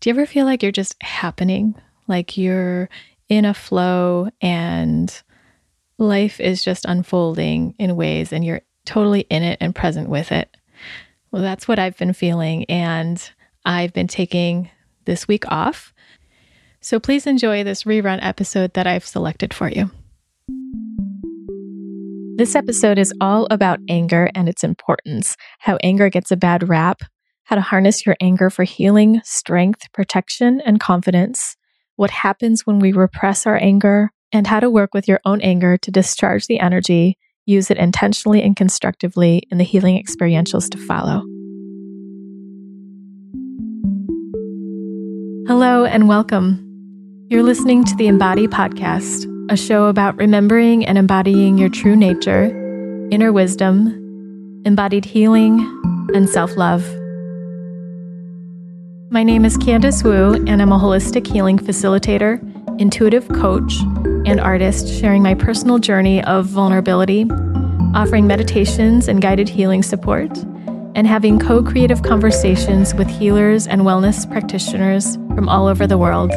Do you ever feel like you're just happening? Like you're in a flow and life is just unfolding in ways and you're totally in it and present with it? Well, that's what I've been feeling. And I've been taking this week off. So please enjoy this rerun episode that I've selected for you. This episode is all about anger and its importance, how anger gets a bad rap, how to harness your anger for healing, strength, protection, and confidence, what happens when we repress our anger, and how to work with your own anger to discharge the energy, use it intentionally and constructively in the healing experientials to follow. Hello and welcome. You're listening to the Embody Podcast, a show about remembering and embodying your true nature, inner wisdom, embodied healing, and self love. My name is Candice Wu, and I'm a holistic healing facilitator, intuitive coach, and artist sharing my personal journey of vulnerability, offering meditations and guided healing support, and having co creative conversations with healers and wellness practitioners from all over the world.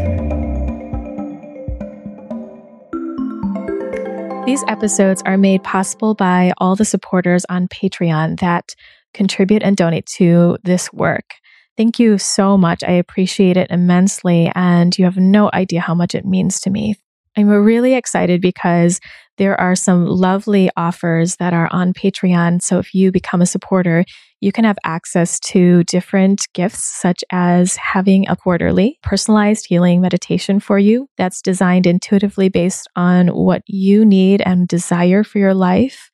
These episodes are made possible by all the supporters on Patreon that contribute and donate to this work. Thank you so much. I appreciate it immensely. And you have no idea how much it means to me. I'm really excited because there are some lovely offers that are on Patreon. So if you become a supporter, you can have access to different gifts, such as having a quarterly personalized healing meditation for you that's designed intuitively based on what you need and desire for your life.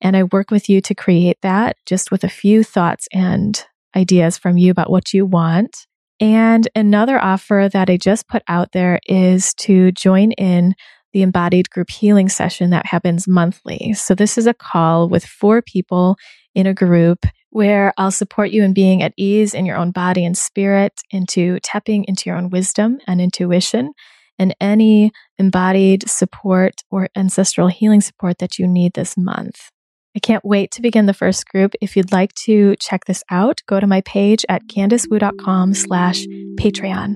And I work with you to create that just with a few thoughts and ideas from you about what you want. And another offer that I just put out there is to join in the embodied group healing session that happens monthly. So, this is a call with four people in a group where I'll support you in being at ease in your own body and spirit, into tapping into your own wisdom and intuition, and any embodied support or ancestral healing support that you need this month. I can't wait to begin the first group. If you'd like to check this out, go to my page at candicewu.com slash Patreon.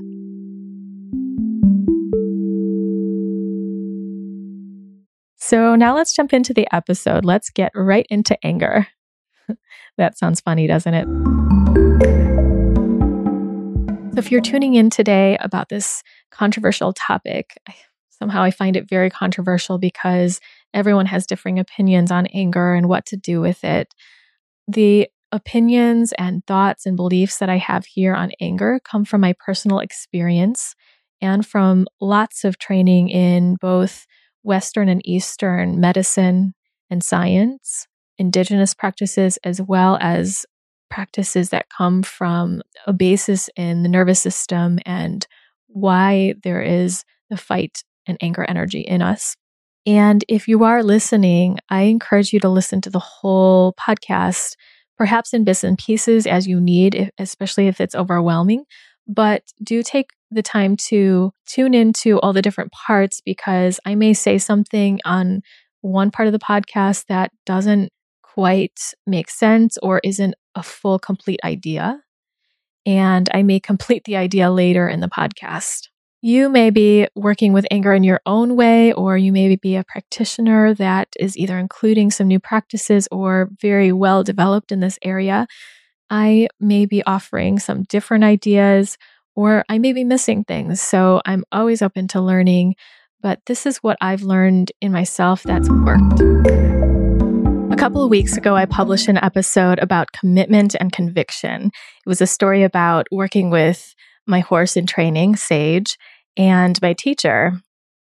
So now let's jump into the episode. Let's get right into anger. that sounds funny, doesn't it? So if you're tuning in today about this controversial topic, somehow I find it very controversial because everyone has differing opinions on anger and what to do with it. The opinions and thoughts and beliefs that I have here on anger come from my personal experience and from lots of training in both Western and Eastern medicine and science, indigenous practices, as well as practices that come from a basis in the nervous system and why there is the fight and anger energy in us. And if you are listening, I encourage you to listen to the whole podcast, perhaps in bits and pieces as you need, especially if it's overwhelming. But do take the time to tune into all the different parts because I may say something on one part of the podcast that doesn't quite make sense or isn't a full, complete idea. And I may complete the idea later in the podcast. You may be working with anger in your own way, or you may be a practitioner that is either including some new practices or very well developed in this area. I may be offering some different ideas, or I may be missing things. So I'm always open to learning, but this is what I've learned in myself that's worked. A couple of weeks ago, I published an episode about commitment and conviction. It was a story about working with my horse in training, Sage, and my teacher.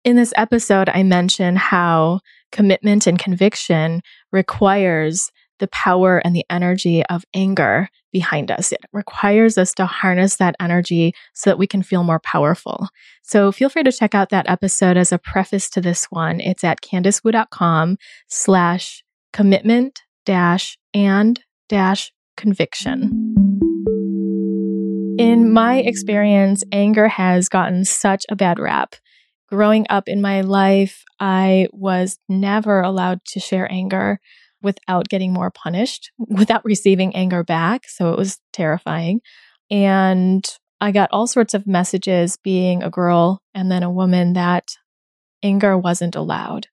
In this episode, I mention how commitment and conviction requires the power and the energy of anger behind us. It requires us to harness that energy so that we can feel more powerful. So feel free to check out that episode as a preface to this one. It's at candicewu.com slash commitment dash and dash conviction. In my experience, anger has gotten such a bad rap. Growing up in my life, I was never allowed to share anger without getting more punished, without receiving anger back. So it was terrifying. And I got all sorts of messages being a girl and then a woman that anger wasn't allowed.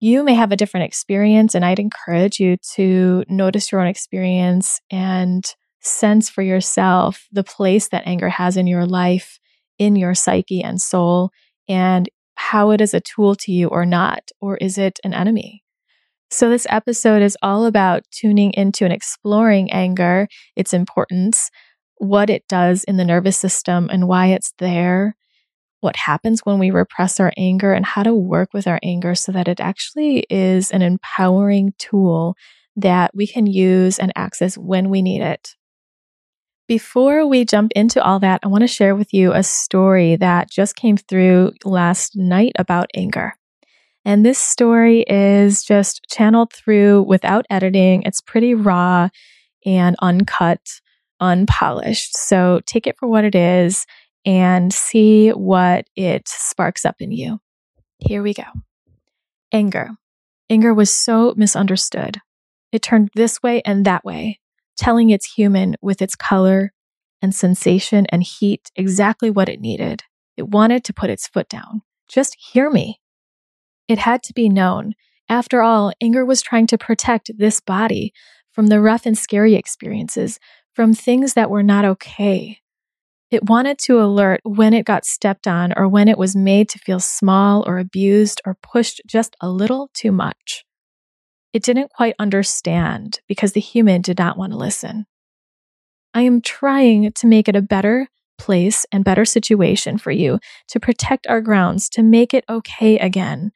You may have a different experience, and I'd encourage you to notice your own experience and sense for yourself the place that anger has in your life, in your psyche and soul, and how it is a tool to you or not, or is it an enemy? So, this episode is all about tuning into and exploring anger, its importance, what it does in the nervous system, and why it's there, what happens when we repress our anger, and how to work with our anger so that it actually is an empowering tool that we can use and access when we need it. Before we jump into all that, I want to share with you a story that just came through last night about anger. And this story is just channeled through without editing. It's pretty raw and uncut, unpolished. So take it for what it is and see what it sparks up in you. Here we go. Anger. Anger was so misunderstood. It turned this way and that way telling its human with its color and sensation and heat exactly what it needed. It wanted to put its foot down. Just hear me. It had to be known. After all, anger was trying to protect this body from the rough and scary experiences, from things that were not okay. It wanted to alert when it got stepped on or when it was made to feel small or abused or pushed just a little too much. It didn't quite understand because the human did not want to listen. I am trying to make it a better place and better situation for you to protect our grounds, to make it okay again.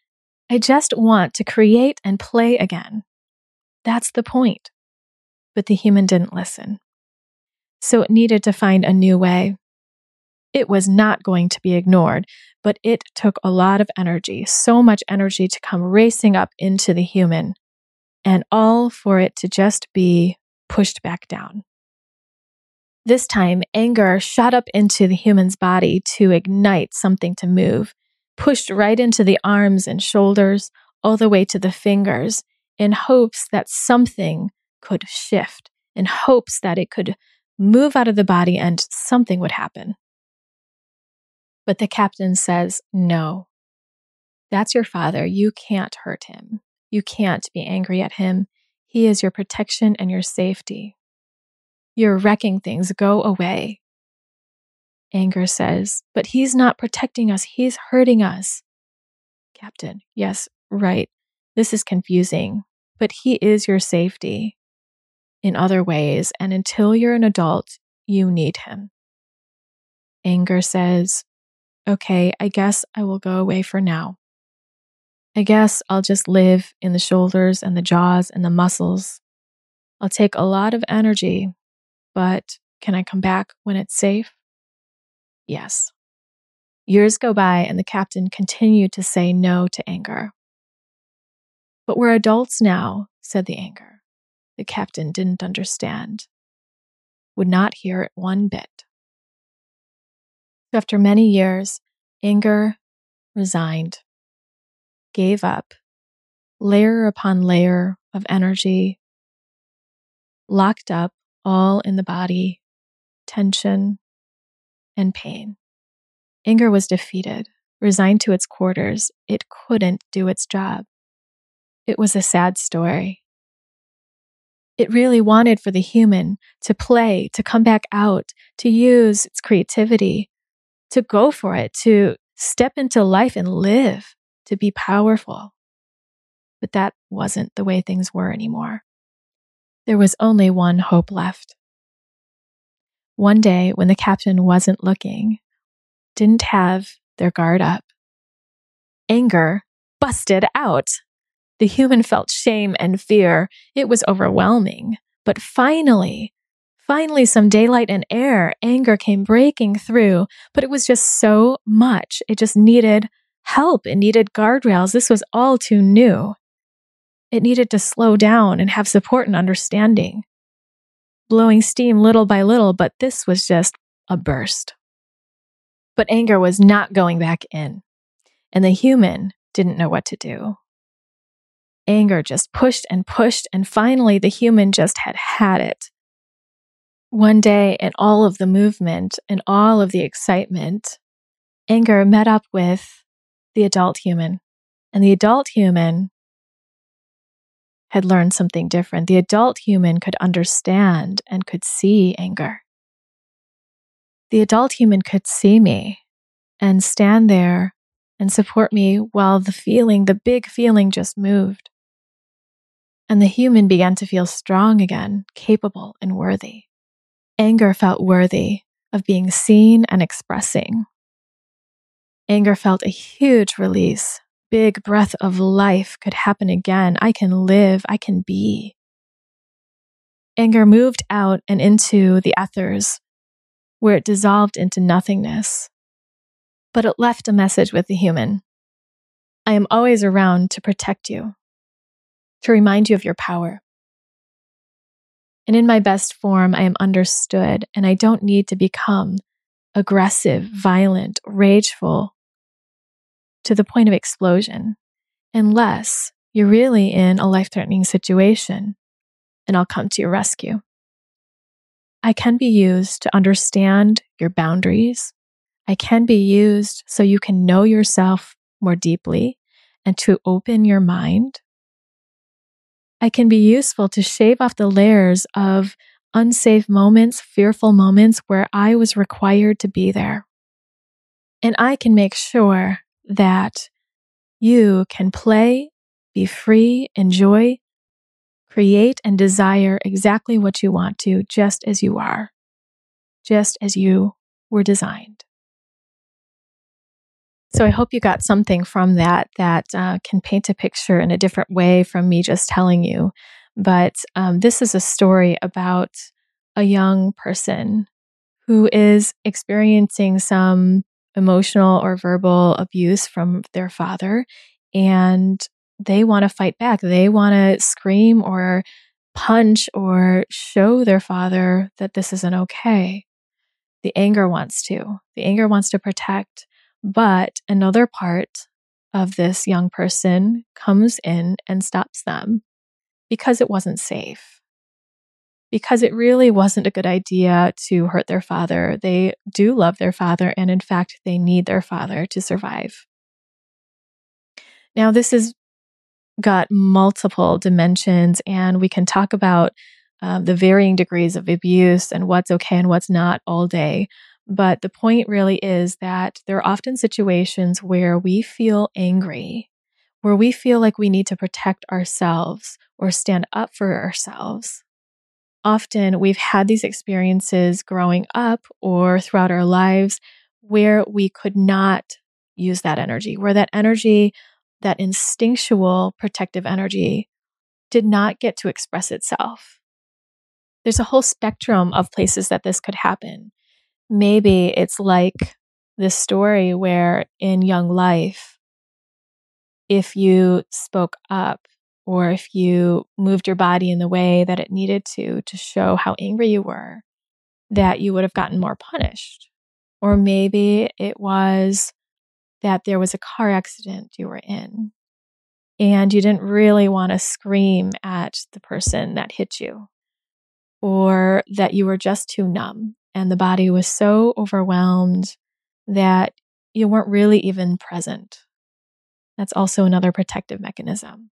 I just want to create and play again. That's the point. But the human didn't listen. So it needed to find a new way. It was not going to be ignored, but it took a lot of energy, so much energy to come racing up into the human and all for it to just be pushed back down. This time, anger shot up into the human's body to ignite something to move, pushed right into the arms and shoulders, all the way to the fingers, in hopes that something could shift, in hopes that it could move out of the body and something would happen. But the captain says, No, that's your father. You can't hurt him. You can't be angry at him. He is your protection and your safety. You're wrecking things. Go away. Anger says, But he's not protecting us. He's hurting us. Captain, yes, right. This is confusing, but he is your safety in other ways. And until you're an adult, you need him. Anger says, Okay, I guess I will go away for now. I guess I'll just live in the shoulders and the jaws and the muscles. I'll take a lot of energy, but can I come back when it's safe? Yes. Years go by and the captain continued to say no to anger. But we're adults now, said the anger. The captain didn't understand, would not hear it one bit. After many years, anger resigned gave up layer upon layer of energy, locked up all in the body, tension, and pain. Anger was defeated, resigned to its quarters. It couldn't do its job. It was a sad story. It really wanted for the human to play, to come back out, to use its creativity, to go for it, to step into life and live to be powerful. But that wasn't the way things were anymore. There was only one hope left. One day, when the captain wasn't looking, didn't have their guard up, anger busted out. The human felt shame and fear. It was overwhelming. But finally, finally, some daylight and air, anger came breaking through, but it was just so much. It just needed help. It needed guardrails. This was all too new. It needed to slow down and have support and understanding. Blowing steam little by little, but this was just a burst. But anger was not going back in, and the human didn't know what to do. Anger just pushed and pushed, and finally the human just had had it. One day, in all of the movement and all of the excitement, anger met up with the adult human. And the adult human had learned something different. The adult human could understand and could see anger. The adult human could see me and stand there and support me while the feeling, the big feeling, just moved. And the human began to feel strong again, capable and worthy. Anger felt worthy of being seen and expressing. Anger felt a huge release big breath of life could happen again. I can live, I can be. Anger moved out and into the ethers, where it dissolved into nothingness. But it left a message with the human I am always around to protect you, to remind you of your power. And in my best form, I am understood, and I don't need to become aggressive, violent, rageful, to the point of explosion unless you're really in a life threatening situation and I'll come to your rescue. I can be used to understand your boundaries. I can be used so you can know yourself more deeply and to open your mind. I can be useful to shave off the layers of unsafe moments, fearful moments where I was required to be there. And I can make sure that you can play, be free, enjoy, create, and desire exactly what you want to, just as you are, just as you were designed. So I hope you got something from that that uh, can paint a picture in a different way from me just telling you. But um, this is a story about a young person who is experiencing some emotional or verbal abuse from their father and they want to fight back. They want to scream or punch or show their father that this isn't okay. The anger wants to. The anger wants to protect. But another part of this young person comes in and stops them because it wasn't safe because it really wasn't a good idea to hurt their father. They do love their father, and in fact, they need their father to survive. Now, this has got multiple dimensions, and we can talk about um, the varying degrees of abuse and what's okay and what's not all day. But the point really is that there are often situations where we feel angry, where we feel like we need to protect ourselves or stand up for ourselves often we've had these experiences growing up or throughout our lives where we could not use that energy, where that energy, that instinctual protective energy, did not get to express itself. There's a whole spectrum of places that this could happen. Maybe it's like this story where in young life, if you spoke up or if you moved your body in the way that it needed to to show how angry you were, that you would have gotten more punished. Or maybe it was that there was a car accident you were in and you didn't really want to scream at the person that hit you, or that you were just too numb and the body was so overwhelmed that you weren't really even present. That's also another protective mechanism.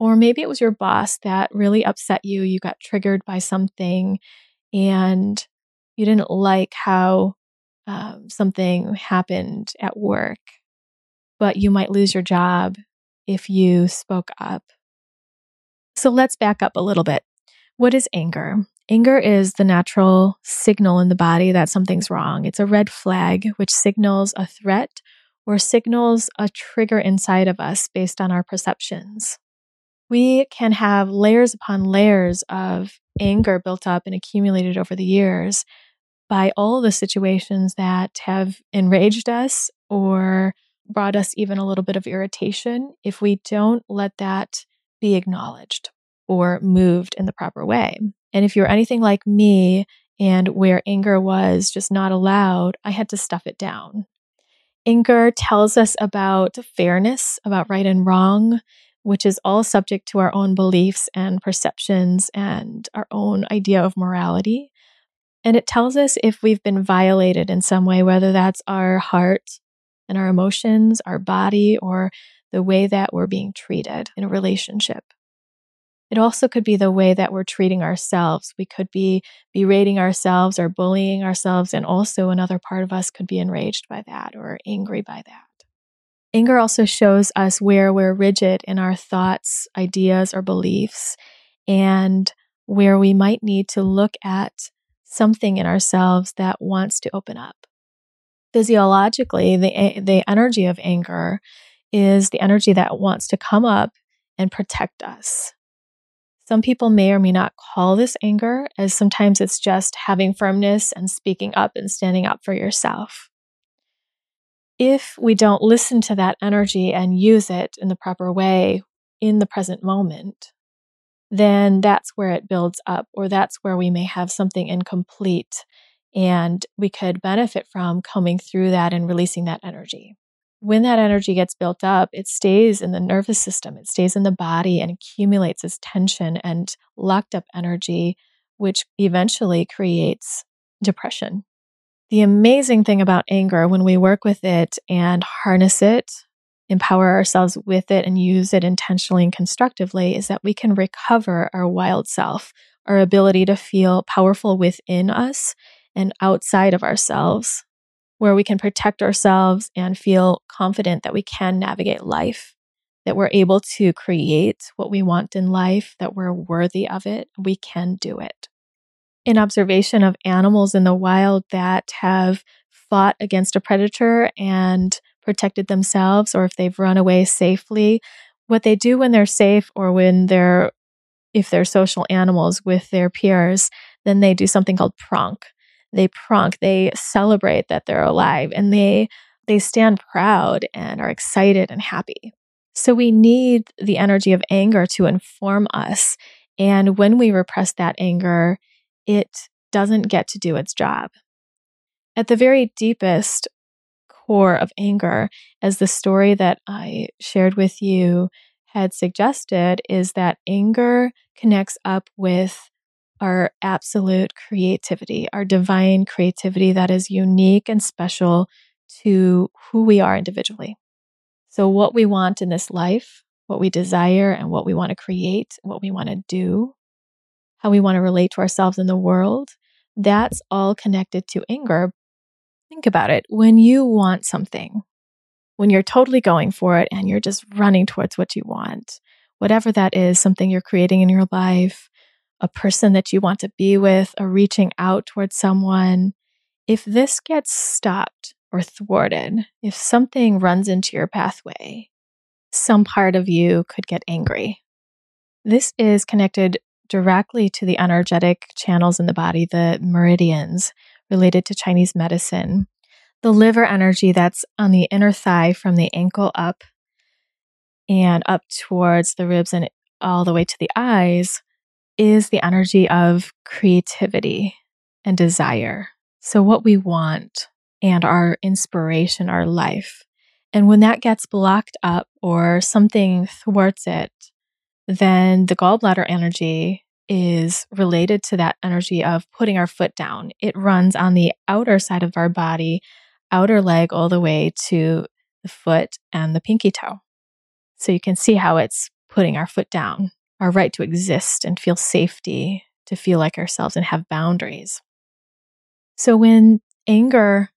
Or maybe it was your boss that really upset you. You got triggered by something and you didn't like how um, something happened at work, but you might lose your job if you spoke up. So let's back up a little bit. What is anger? Anger is the natural signal in the body that something's wrong. It's a red flag which signals a threat or signals a trigger inside of us based on our perceptions we can have layers upon layers of anger built up and accumulated over the years by all the situations that have enraged us or brought us even a little bit of irritation if we don't let that be acknowledged or moved in the proper way. And if you're anything like me and where anger was just not allowed, I had to stuff it down. Anger tells us about fairness, about right and wrong which is all subject to our own beliefs and perceptions and our own idea of morality. And it tells us if we've been violated in some way, whether that's our heart and our emotions, our body, or the way that we're being treated in a relationship. It also could be the way that we're treating ourselves. We could be berating ourselves or bullying ourselves, and also another part of us could be enraged by that or angry by that. Anger also shows us where we're rigid in our thoughts, ideas, or beliefs, and where we might need to look at something in ourselves that wants to open up. Physiologically, the, the energy of anger is the energy that wants to come up and protect us. Some people may or may not call this anger, as sometimes it's just having firmness and speaking up and standing up for yourself. If we don't listen to that energy and use it in the proper way in the present moment, then that's where it builds up, or that's where we may have something incomplete and we could benefit from coming through that and releasing that energy when that energy gets built up, it stays in the nervous system, it stays in the body and accumulates as tension and locked up energy, which eventually creates depression. The amazing thing about anger, when we work with it and harness it, empower ourselves with it, and use it intentionally and constructively, is that we can recover our wild self, our ability to feel powerful within us and outside of ourselves where we can protect ourselves and feel confident that we can navigate life, that we're able to create what we want in life, that we're worthy of it, we can do it. In observation of animals in the wild that have fought against a predator and protected themselves, or if they've run away safely, what they do when they're safe or when they're if they're social animals with their peers, then they do something called pronk they pronk, they celebrate that they're alive and they they stand proud and are excited and happy. So we need the energy of anger to inform us. And when we repress that anger, it doesn't get to do its job. At the very deepest core of anger, as the story that I shared with you had suggested, is that anger connects up with our absolute creativity, our divine creativity that is unique and special to who we are individually. So, what we want in this life, what we desire, and what we want to create, what we want to do, how we want to relate to ourselves in the world, that's all connected to anger. Think about it. When you want something, when you're totally going for it and you're just running towards what you want, whatever that is, something you're creating in your life, a person that you want to be with or reaching out towards someone, if this gets stopped or thwarted, if something runs into your pathway, some part of you could get angry. This is connected directly to the energetic channels in the body, the meridians related to Chinese medicine. The liver energy that's on the inner thigh from the ankle up and up towards the ribs and all the way to the eyes is the energy of creativity and desire. So, what we want and our inspiration, our life. And when that gets blocked up or something thwarts it, then the gallbladder energy is related to that energy of putting our foot down. It runs on the outer side of our body, outer leg, all the way to the foot and the pinky toe. So you can see how it's putting our foot down our right to exist and feel safety, to feel like ourselves and have boundaries. So when anger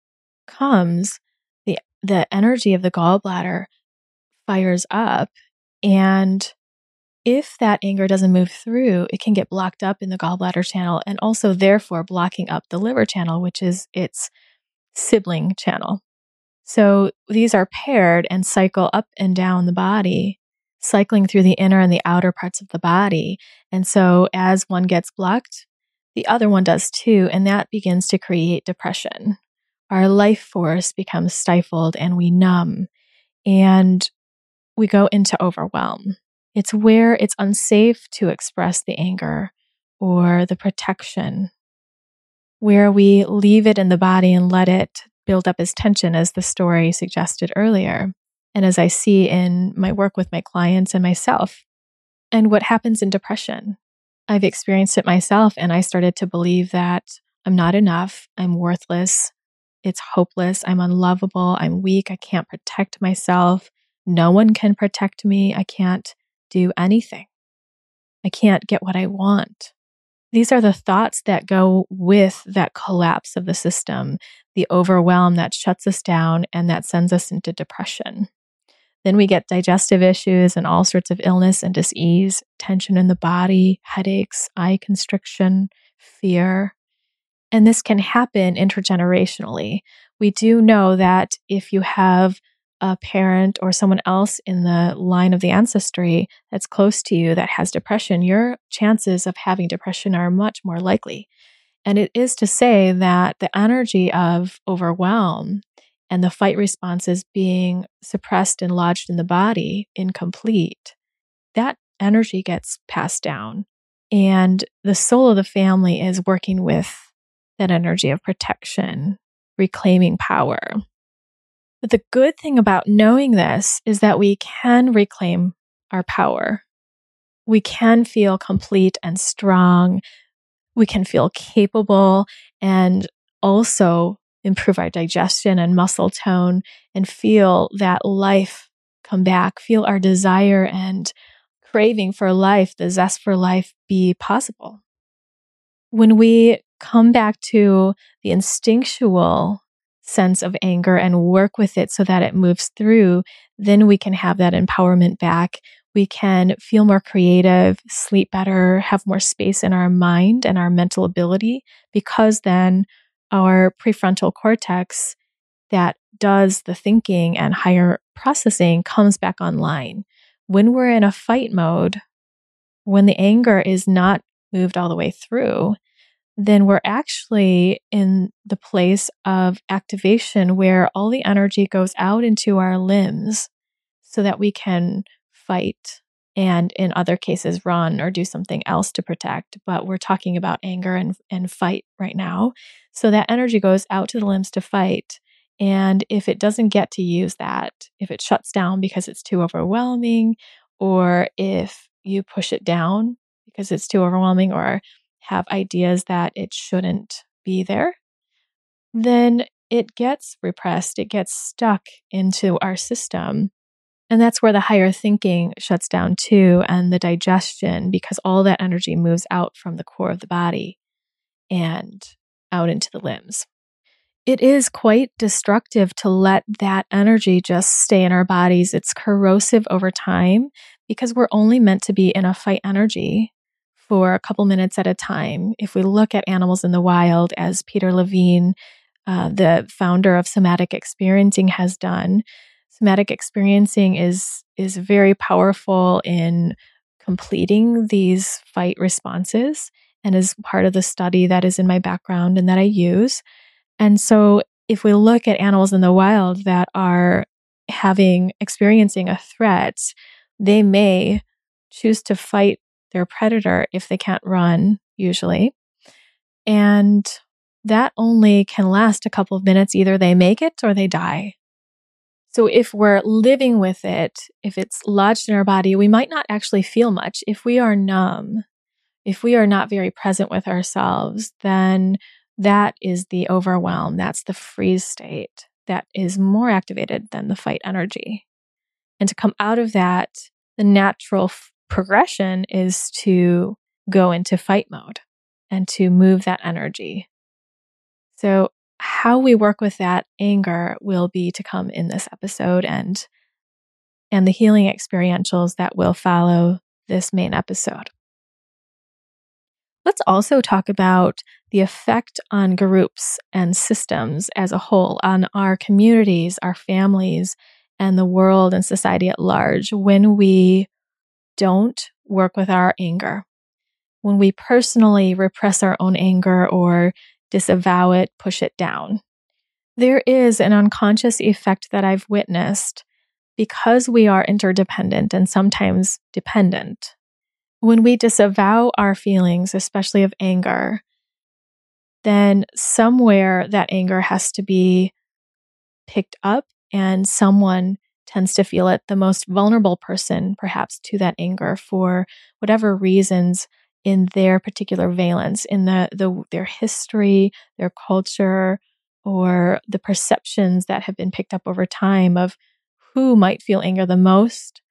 comes, the the energy of the gallbladder fires up and if that anger doesn't move through, it can get blocked up in the gallbladder channel and also therefore blocking up the liver channel, which is its sibling channel. So these are paired and cycle up and down the body cycling through the inner and the outer parts of the body. And so as one gets blocked, the other one does too. And that begins to create depression. Our life force becomes stifled and we numb and we go into overwhelm. It's where it's unsafe to express the anger or the protection, where we leave it in the body and let it build up as tension, as the story suggested earlier and as I see in my work with my clients and myself. And what happens in depression? I've experienced it myself, and I started to believe that I'm not enough. I'm worthless. It's hopeless. I'm unlovable. I'm weak. I can't protect myself. No one can protect me. I can't do anything. I can't get what I want. These are the thoughts that go with that collapse of the system, the overwhelm that shuts us down and that sends us into depression. Then we get digestive issues and all sorts of illness and disease, tension in the body, headaches, eye constriction, fear. And this can happen intergenerationally. We do know that if you have a parent or someone else in the line of the ancestry that's close to you that has depression, your chances of having depression are much more likely. And it is to say that the energy of overwhelm and the fight responses being suppressed and lodged in the body incomplete, that energy gets passed down. And the soul of the family is working with that energy of protection, reclaiming power. But the good thing about knowing this is that we can reclaim our power. We can feel complete and strong. We can feel capable and also improve our digestion and muscle tone and feel that life come back, feel our desire and craving for life, the zest for life be possible. When we come back to the instinctual sense of anger and work with it so that it moves through, then we can have that empowerment back. We can feel more creative, sleep better, have more space in our mind and our mental ability because then our prefrontal cortex that does the thinking and higher processing comes back online. When we're in a fight mode, when the anger is not moved all the way through, then we're actually in the place of activation where all the energy goes out into our limbs so that we can fight and in other cases run or do something else to protect. But we're talking about anger and, and fight right now. So that energy goes out to the limbs to fight. And if it doesn't get to use that if it shuts down because it's too overwhelming or if you push it down because it's too overwhelming or have ideas that it shouldn't be there then it gets repressed it gets stuck into our system and that's where the higher thinking shuts down too, and the digestion, because all that energy moves out from the core of the body and out into the limbs. It is quite destructive to let that energy just stay in our bodies. It's corrosive over time because we're only meant to be in a fight energy for a couple minutes at a time. If we look at animals in the wild, as Peter Levine, uh, the founder of somatic experiencing, has done, somatic experiencing is is very powerful in completing these fight responses and is part of the study that is in my background and that I use. And so if we look at animals in the wild that are having experiencing a threat, they may choose to fight their predator if they can't run usually. And that only can last a couple of minutes. Either they make it or they die. So if we're living with it, if it's lodged in our body, we might not actually feel much. If we are numb, if we are not very present with ourselves, then that is the overwhelm. That's the freeze state that is more activated than the fight energy. And to come out of that, the natural progression is to go into fight mode and to move that energy. So how we work with that anger will be to come in this episode and and the healing experientials that will follow this main episode. Let's also talk about the effect on groups and systems as a whole, on our communities, our families, and the world and society at large when we don't work with our anger. When we personally repress our own anger or disavow it, push it down. There is an unconscious effect that I've witnessed because we are interdependent and sometimes dependent. When we disavow our feelings, especially of anger, then somewhere that anger has to be picked up, and someone tends to feel it. The most vulnerable person, perhaps, to that anger for whatever reasons in their particular valence, in the, the their history, their culture, or the perceptions that have been picked up over time of who might feel anger the most,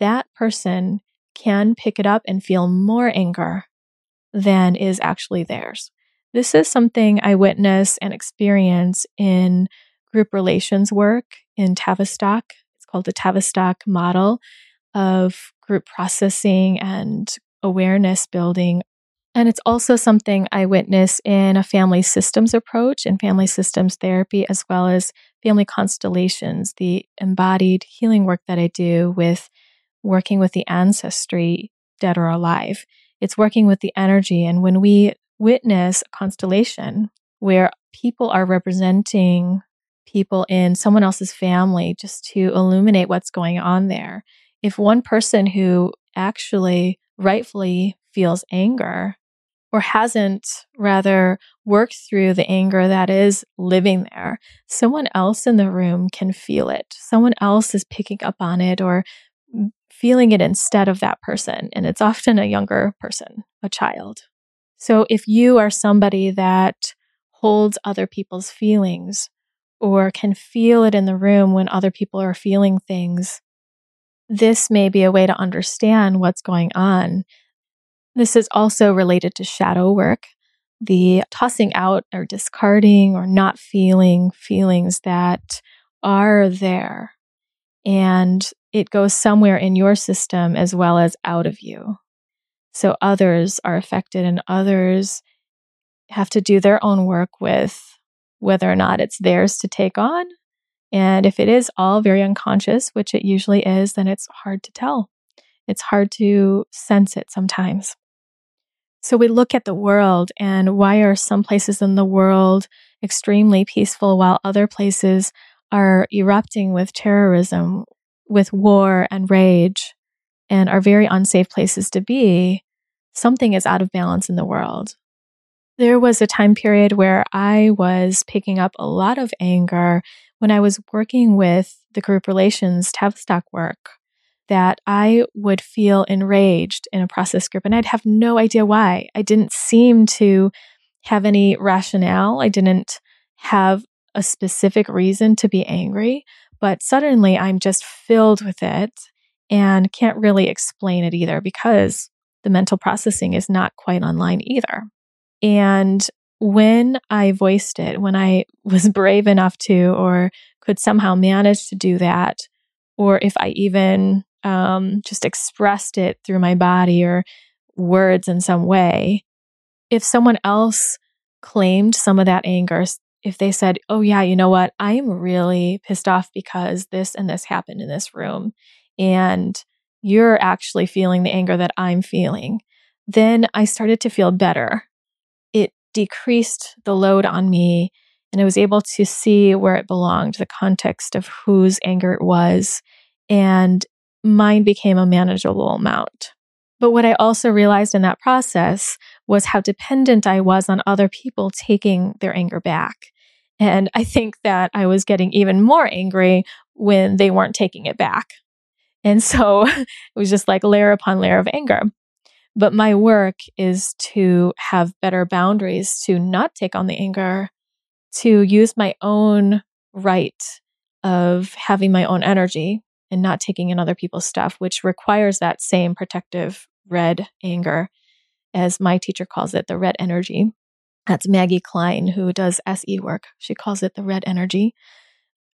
that person can pick it up and feel more anger than is actually theirs. This is something I witness and experience in group relations work in Tavistock. Called the Tavistock model of group processing and awareness building. And it's also something I witness in a family systems approach and family systems therapy, as well as family constellations, the embodied healing work that I do with working with the ancestry, dead or alive. It's working with the energy. And when we witness a constellation where people are representing people in someone else's family just to illuminate what's going on there, if one person who actually rightfully feels anger or hasn't rather worked through the anger that is living there, someone else in the room can feel it. Someone else is picking up on it or feeling it instead of that person. And it's often a younger person, a child. So if you are somebody that holds other people's feelings or can feel it in the room when other people are feeling things, this may be a way to understand what's going on. This is also related to shadow work, the tossing out or discarding or not feeling feelings that are there. And it goes somewhere in your system as well as out of you. So others are affected and others have to do their own work with whether or not it's theirs to take on and if it is all very unconscious, which it usually is, then it's hard to tell. It's hard to sense it sometimes. So we look at the world and why are some places in the world extremely peaceful while other places are erupting with terrorism, with war and rage, and are very unsafe places to be? Something is out of balance in the world. There was a time period where I was picking up a lot of anger when I was working with the group relations Tavistock work that I would feel enraged in a process group and I'd have no idea why. I didn't seem to have any rationale. I didn't have a specific reason to be angry, but suddenly I'm just filled with it and can't really explain it either because the mental processing is not quite online either. And when I voiced it, when I was brave enough to, or could somehow manage to do that, or if I even um, just expressed it through my body or words in some way, if someone else claimed some of that anger, if they said, Oh, yeah, you know what? I'm really pissed off because this and this happened in this room, and you're actually feeling the anger that I'm feeling, then I started to feel better decreased the load on me and I was able to see where it belonged, the context of whose anger it was, and mine became a manageable amount. But what I also realized in that process was how dependent I was on other people taking their anger back. And I think that I was getting even more angry when they weren't taking it back. And so it was just like layer upon layer of anger. But my work is to have better boundaries, to not take on the anger, to use my own right of having my own energy and not taking in other people's stuff, which requires that same protective red anger, as my teacher calls it, the red energy. That's Maggie Kline, who does SE work. She calls it the red energy.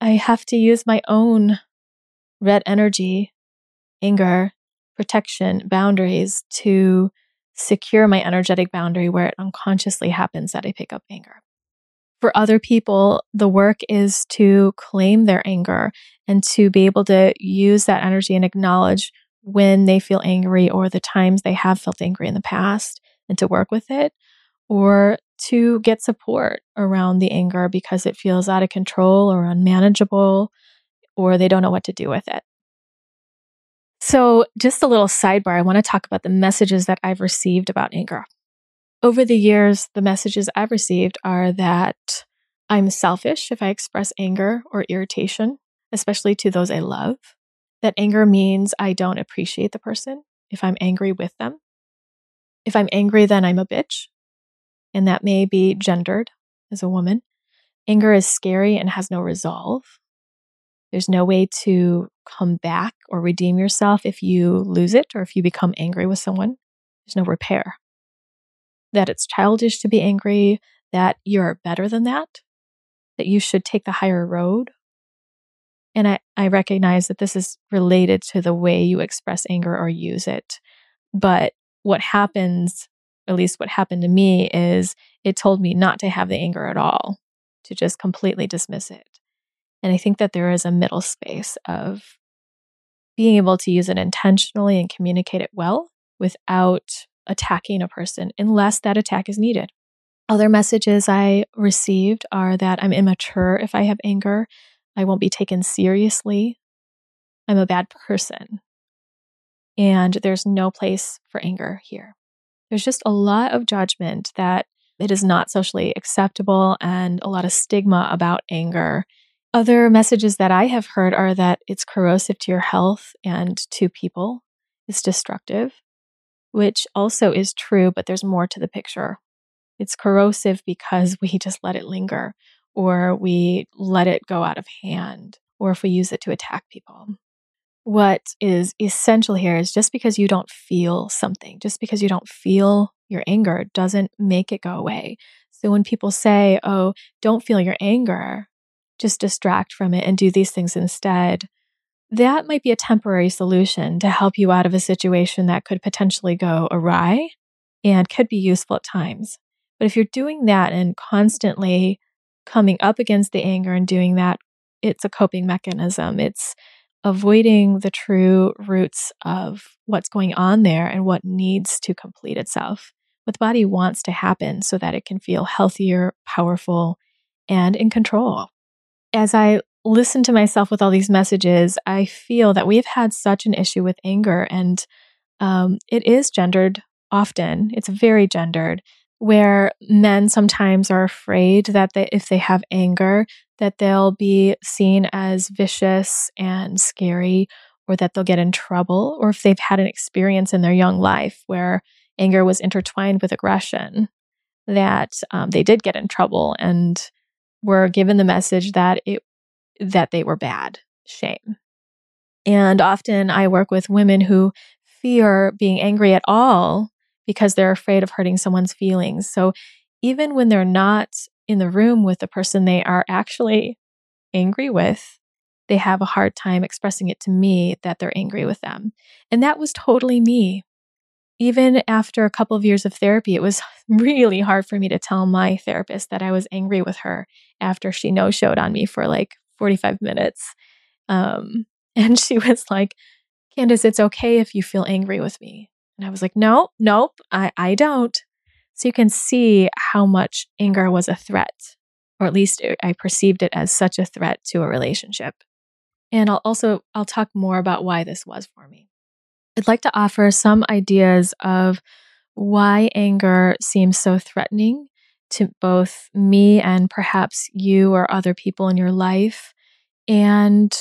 I have to use my own red energy, anger, protection boundaries to secure my energetic boundary where it unconsciously happens that I pick up anger. For other people, the work is to claim their anger and to be able to use that energy and acknowledge when they feel angry or the times they have felt angry in the past and to work with it or to get support around the anger because it feels out of control or unmanageable or they don't know what to do with it. So, just a little sidebar I want to talk about the messages that I've received about anger. Over the years, the messages I've received are that I'm selfish if I express anger or irritation, especially to those I love. That anger means I don't appreciate the person if I'm angry with them. If I'm angry, then I'm a bitch. And that may be gendered as a woman. Anger is scary and has no resolve. There's no way to come back or redeem yourself if you lose it or if you become angry with someone. There's no repair. That it's childish to be angry, that you're better than that, that you should take the higher road. And I, I recognize that this is related to the way you express anger or use it. But what happens, at least what happened to me, is it told me not to have the anger at all, to just completely dismiss it. And I think that there is a middle space of being able to use it intentionally and communicate it well without attacking a person unless that attack is needed. Other messages I received are that I'm immature if I have anger. I won't be taken seriously. I'm a bad person. And there's no place for anger here. There's just a lot of judgment that it is not socially acceptable and a lot of stigma about anger. Other messages that I have heard are that it's corrosive to your health and to people, it's destructive, which also is true, but there's more to the picture. It's corrosive because we just let it linger, or we let it go out of hand, or if we use it to attack people. What is essential here is just because you don't feel something, just because you don't feel your anger doesn't make it go away. So when people say, oh, don't feel your anger, just distract from it and do these things instead, that might be a temporary solution to help you out of a situation that could potentially go awry and could be useful at times. But if you're doing that and constantly coming up against the anger and doing that, it's a coping mechanism. It's avoiding the true roots of what's going on there and what needs to complete itself. What the body wants to happen so that it can feel healthier, powerful, and in control. As I listen to myself with all these messages, I feel that we've had such an issue with anger, and um, it is gendered often. It's very gendered where men sometimes are afraid that they, if they have anger, that they'll be seen as vicious and scary, or that they'll get in trouble, or if they've had an experience in their young life where anger was intertwined with aggression, that um, they did get in trouble and were given the message that it that they were bad, shame. And often I work with women who fear being angry at all because they're afraid of hurting someone's feelings. So even when they're not in the room with the person they are actually angry with, they have a hard time expressing it to me that they're angry with them. And that was totally me. Even after a couple of years of therapy, it was really hard for me to tell my therapist that I was angry with her after she no showed on me for like 45 minutes. Um, and she was like, Candice, it's okay if you feel angry with me. And I was like, no, nope, I, I don't. So you can see how much anger was a threat, or at least I perceived it as such a threat to a relationship. And I'll also I'll talk more about why this was for me. I'd like to offer some ideas of why anger seems so threatening to both me and perhaps you or other people in your life, and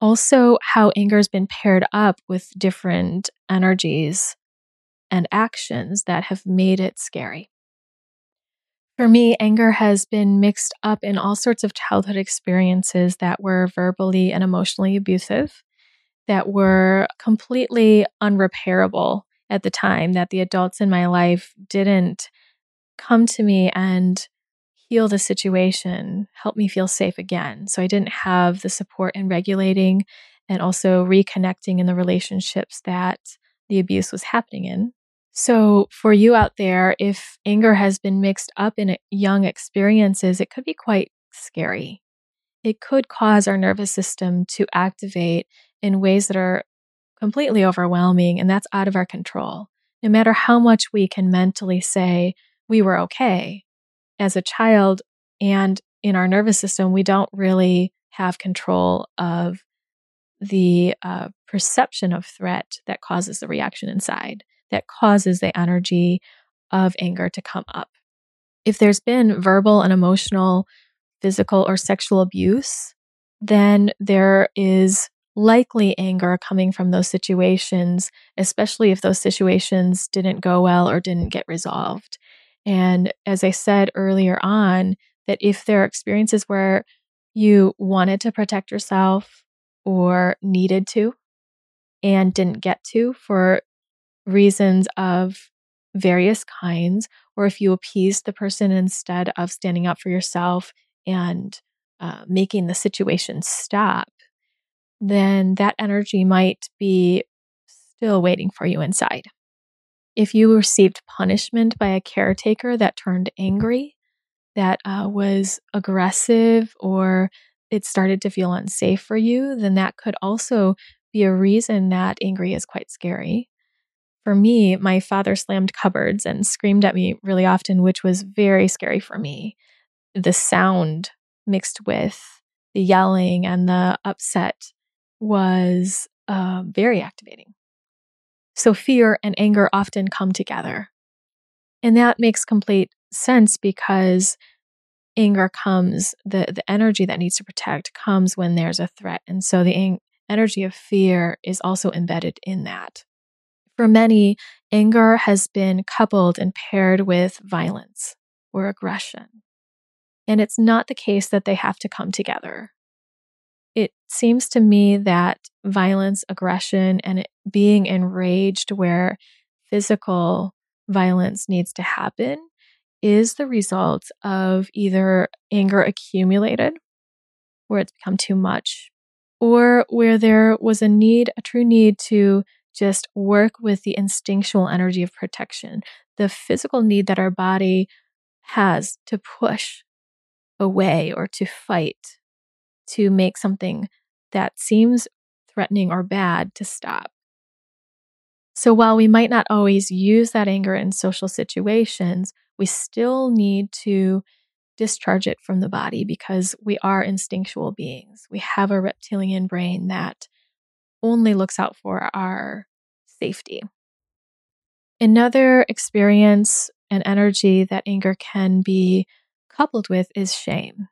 also how anger has been paired up with different energies and actions that have made it scary. For me, anger has been mixed up in all sorts of childhood experiences that were verbally and emotionally abusive, that were completely unrepairable at the time, that the adults in my life didn't come to me and heal the situation, help me feel safe again. So I didn't have the support in regulating and also reconnecting in the relationships that the abuse was happening in. So, for you out there, if anger has been mixed up in young experiences, it could be quite scary. It could cause our nervous system to activate in ways that are completely overwhelming, and that's out of our control. No matter how much we can mentally say we were okay, as a child and in our nervous system, we don't really have control of the uh, perception of threat that causes the reaction inside that causes the energy of anger to come up. If there's been verbal and emotional, physical, or sexual abuse, then there is likely anger coming from those situations, especially if those situations didn't go well or didn't get resolved. And as I said earlier on, that if there are experiences where you wanted to protect yourself or needed to and didn't get to for reasons of various kinds, or if you appeased the person instead of standing up for yourself and uh, making the situation stop, then that energy might be still waiting for you inside. If you received punishment by a caretaker that turned angry, that uh, was aggressive, or it started to feel unsafe for you, then that could also be a reason that angry is quite scary. For me, my father slammed cupboards and screamed at me really often, which was very scary for me. The sound mixed with the yelling and the upset was uh, very activating. So fear and anger often come together. And that makes complete sense because anger comes, the, the energy that needs to protect comes when there's a threat. And so the ang- energy of fear is also embedded in that. For many, anger has been coupled and paired with violence or aggression. And it's not the case that they have to come together it seems to me that violence, aggression, and being enraged where physical violence needs to happen is the result of either anger accumulated, where it's become too much, or where there was a need, a true need to just work with the instinctual energy of protection, the physical need that our body has to push away or to fight to make something that seems threatening or bad to stop. So while we might not always use that anger in social situations, we still need to discharge it from the body because we are instinctual beings. We have a reptilian brain that only looks out for our safety. Another experience and energy that anger can be coupled with is shame.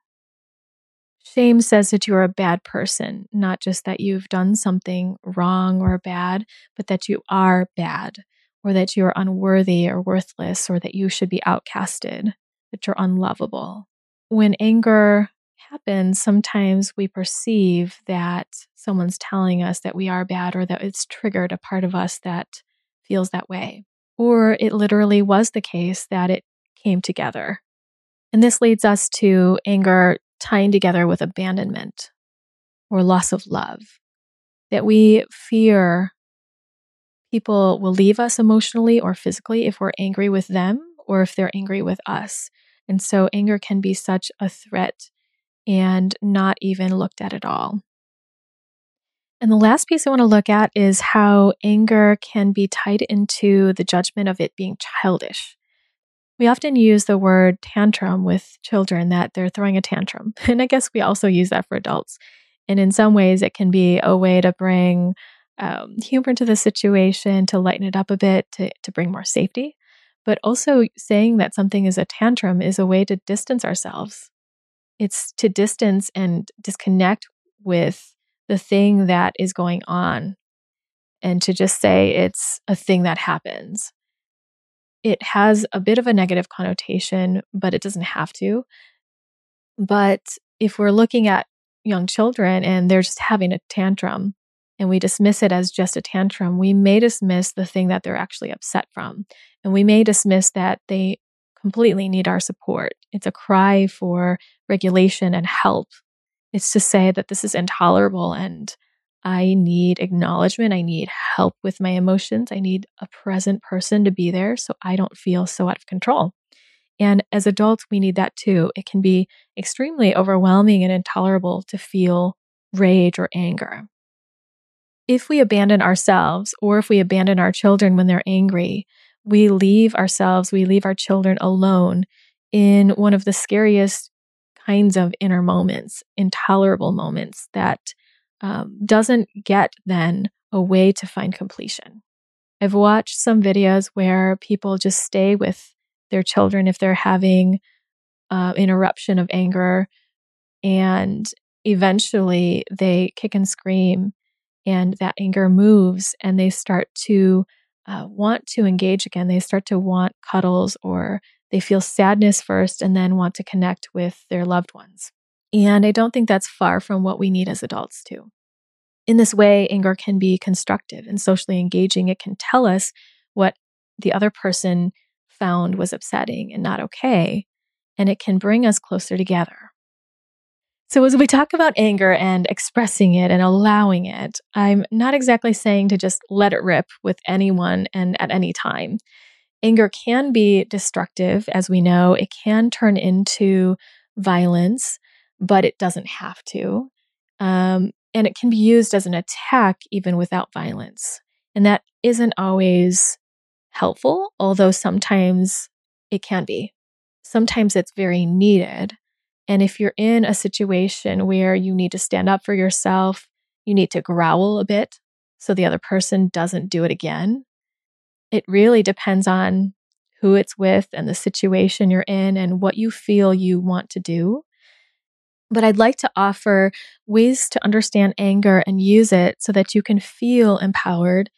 Shame says that you're a bad person, not just that you've done something wrong or bad, but that you are bad, or that you're unworthy or worthless, or that you should be outcasted, that you're unlovable. When anger happens, sometimes we perceive that someone's telling us that we are bad or that it's triggered a part of us that feels that way. Or it literally was the case that it came together. And this leads us to anger tying together with abandonment or loss of love, that we fear people will leave us emotionally or physically if we're angry with them or if they're angry with us. And so anger can be such a threat and not even looked at at all. And the last piece I want to look at is how anger can be tied into the judgment of it being childish. We often use the word tantrum with children that they're throwing a tantrum. And I guess we also use that for adults. And in some ways, it can be a way to bring um, humor to the situation, to lighten it up a bit, to, to bring more safety. But also, saying that something is a tantrum is a way to distance ourselves. It's to distance and disconnect with the thing that is going on and to just say it's a thing that happens it has a bit of a negative connotation, but it doesn't have to. But if we're looking at young children and they're just having a tantrum and we dismiss it as just a tantrum, we may dismiss the thing that they're actually upset from. And we may dismiss that they completely need our support. It's a cry for regulation and help. It's to say that this is intolerable and I need acknowledgement. I need help with my emotions. I need a present person to be there so I don't feel so out of control. And as adults, we need that too. It can be extremely overwhelming and intolerable to feel rage or anger. If we abandon ourselves or if we abandon our children when they're angry, we leave ourselves, we leave our children alone in one of the scariest kinds of inner moments, intolerable moments that um, doesn't get then a way to find completion. I've watched some videos where people just stay with their children if they're having uh, an eruption of anger, and eventually they kick and scream and that anger moves and they start to uh, want to engage again. They start to want cuddles or they feel sadness first and then want to connect with their loved ones. And I don't think that's far from what we need as adults, too. In this way, anger can be constructive and socially engaging. It can tell us what the other person found was upsetting and not okay, and it can bring us closer together. So, as we talk about anger and expressing it and allowing it, I'm not exactly saying to just let it rip with anyone and at any time. Anger can be destructive, as we know, it can turn into violence, but it doesn't have to. Um, and it can be used as an attack even without violence. And that isn't always helpful, although sometimes it can be. Sometimes it's very needed. And if you're in a situation where you need to stand up for yourself, you need to growl a bit so the other person doesn't do it again. It really depends on who it's with and the situation you're in and what you feel you want to do. But I'd like to offer ways to understand anger and use it so that you can feel empowered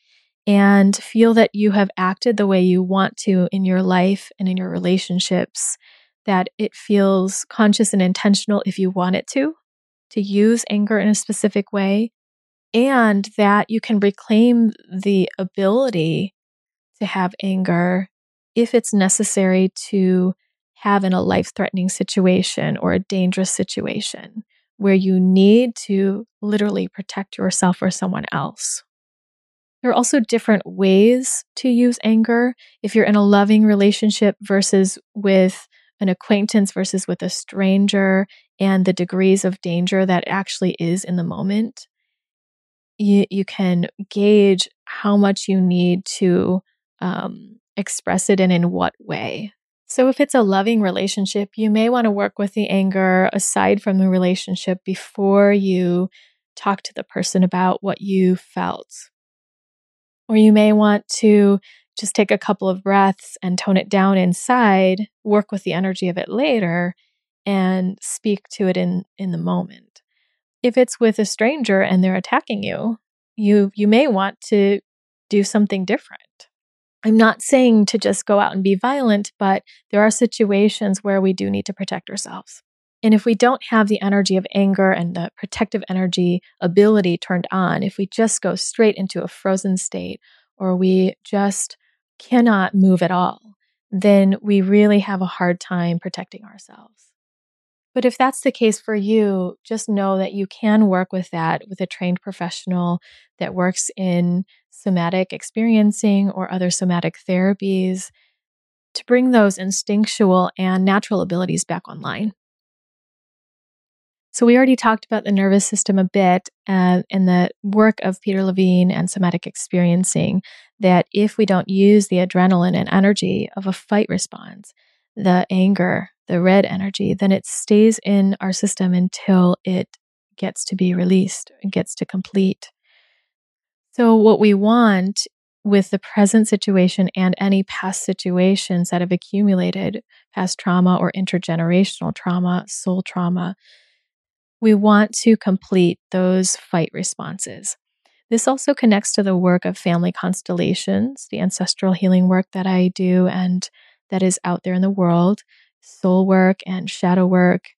and feel that you have acted the way you want to in your life and in your relationships that it feels conscious and intentional if you want it to, to use anger in a specific way, and that you can reclaim the ability to have anger if it's necessary to have in a life threatening situation or a dangerous situation where you need to literally protect yourself or someone else. There are also different ways to use anger. If you're in a loving relationship versus with an acquaintance versus with a stranger and the degrees of danger that actually is in the moment, you, you can gauge how much you need to um, express it and in what way. So, if it's a loving relationship, you may want to work with the anger aside from the relationship before you talk to the person about what you felt. Or you may want to just take a couple of breaths and tone it down inside, work with the energy of it later, and speak to it in, in the moment. If it's with a stranger and they're attacking you, you you may want to do something different. I'm not saying to just go out and be violent, but there are situations where we do need to protect ourselves. And if we don't have the energy of anger and the protective energy ability turned on, if we just go straight into a frozen state or we just cannot move at all, then we really have a hard time protecting ourselves. But if that's the case for you, just know that you can work with that with a trained professional that works in somatic experiencing or other somatic therapies to bring those instinctual and natural abilities back online. So, we already talked about the nervous system a bit uh, the work of Peter Levine and somatic experiencing. That if we don't use the adrenaline and energy of a fight response, the anger, the red energy, then it stays in our system until it gets to be released, it gets to complete. So, what we want with the present situation and any past situations that have accumulated, past trauma or intergenerational trauma, soul trauma, we want to complete those fight responses. This also connects to the work of family constellations, the ancestral healing work that I do and that is out there in the world, soul work and shadow work,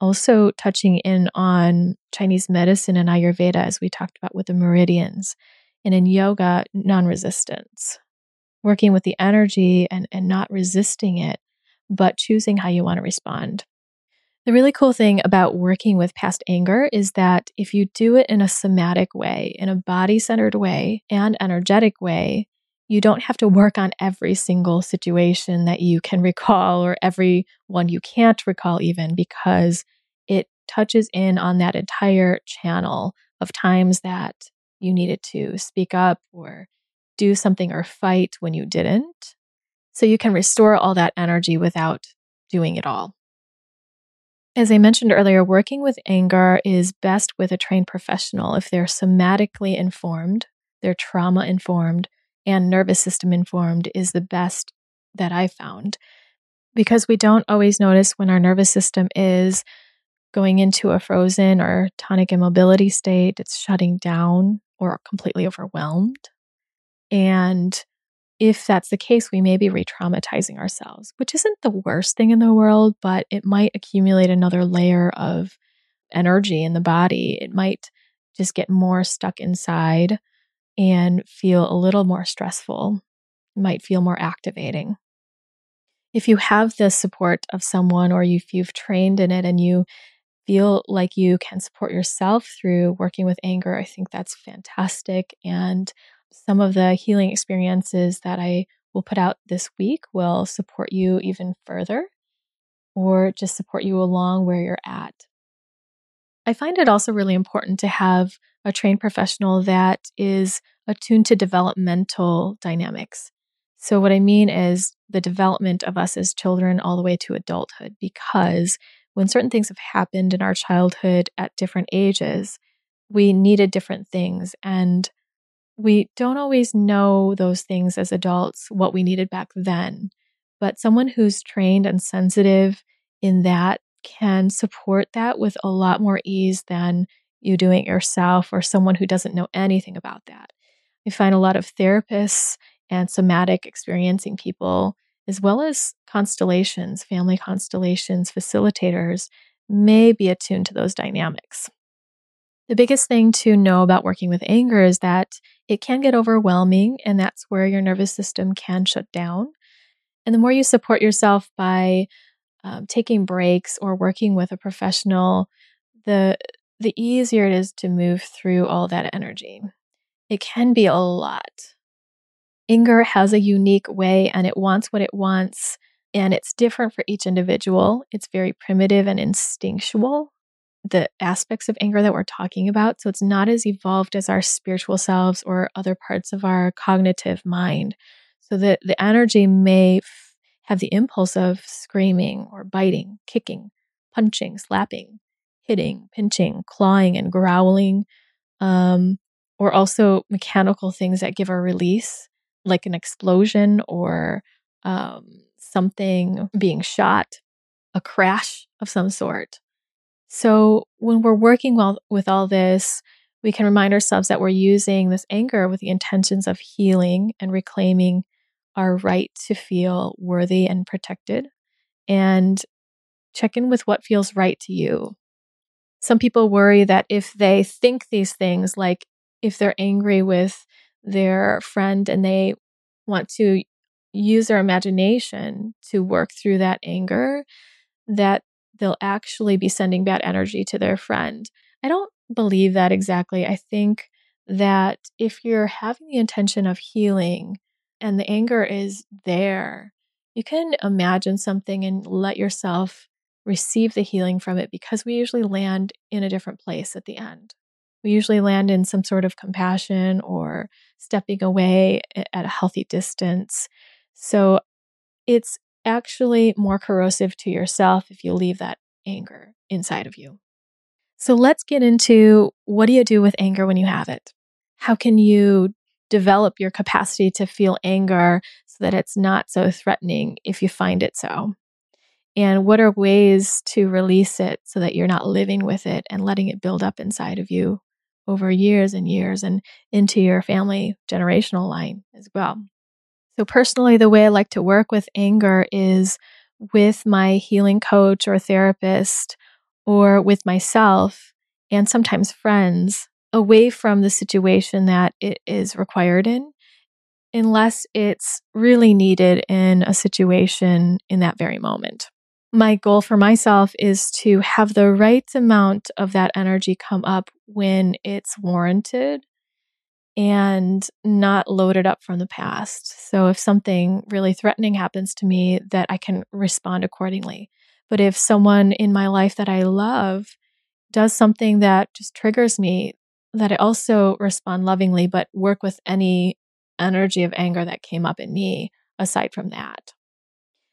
also touching in on Chinese medicine and Ayurveda, as we talked about with the meridians, and in yoga, non resistance, working with the energy and, and not resisting it, but choosing how you want to respond. The really cool thing about working with past anger is that if you do it in a somatic way, in a body centered way, and energetic way, you don't have to work on every single situation that you can recall or every one you can't recall, even because it touches in on that entire channel of times that you needed to speak up or do something or fight when you didn't. So you can restore all that energy without doing it all. As I mentioned earlier, working with anger is best with a trained professional if they're somatically informed, they're trauma informed, and nervous system informed is the best that I found. Because we don't always notice when our nervous system is going into a frozen or tonic immobility state, it's shutting down or completely overwhelmed. And if that's the case, we may be re traumatizing ourselves, which isn't the worst thing in the world, but it might accumulate another layer of energy in the body. It might just get more stuck inside and feel a little more stressful, might feel more activating. If you have the support of someone or if you've trained in it and you feel like you can support yourself through working with anger, I think that's fantastic. And some of the healing experiences that I will put out this week will support you even further or just support you along where you're at. I find it also really important to have a trained professional that is attuned to developmental dynamics. So, what I mean is the development of us as children all the way to adulthood, because when certain things have happened in our childhood at different ages, we needed different things. And we don't always know those things as adults, what we needed back then. But someone who's trained and sensitive in that can support that with a lot more ease than you doing it yourself or someone who doesn't know anything about that. I find a lot of therapists and somatic experiencing people, as well as constellations, family constellations, facilitators, may be attuned to those dynamics. The biggest thing to know about working with anger is that it can get overwhelming, and that's where your nervous system can shut down. And the more you support yourself by um, taking breaks or working with a professional, the the easier it is to move through all that energy. It can be a lot. Anger has a unique way and it wants what it wants, and it's different for each individual. It's very primitive and instinctual the aspects of anger that we're talking about. So it's not as evolved as our spiritual selves or other parts of our cognitive mind. So that the energy may have the impulse of screaming or biting, kicking, punching, slapping, hitting, pinching, clawing, and growling, um, or also mechanical things that give a release, like an explosion or um, something being shot, a crash of some sort. So when we're working well with all this, we can remind ourselves that we're using this anger with the intentions of healing and reclaiming our right to feel worthy and protected and check in with what feels right to you. Some people worry that if they think these things, like if they're angry with their friend and they want to use their imagination to work through that anger, that they'll actually be sending bad energy to their friend. I don't believe that exactly. I think that if you're having the intention of healing and the anger is there, you can imagine something and let yourself receive the healing from it because we usually land in a different place at the end. We usually land in some sort of compassion or stepping away at a healthy distance. So it's actually more corrosive to yourself if you leave that anger inside of you. So let's get into what do you do with anger when you have it? How can you develop your capacity to feel anger so that it's not so threatening if you find it so? And what are ways to release it so that you're not living with it and letting it build up inside of you over years and years and into your family generational line as well? So, personally, the way I like to work with anger is with my healing coach or therapist or with myself and sometimes friends away from the situation that it is required in, unless it's really needed in a situation in that very moment. My goal for myself is to have the right amount of that energy come up when it's warranted and not loaded up from the past. So if something really threatening happens to me, that I can respond accordingly. But if someone in my life that I love does something that just triggers me, that I also respond lovingly, but work with any energy of anger that came up in me aside from that.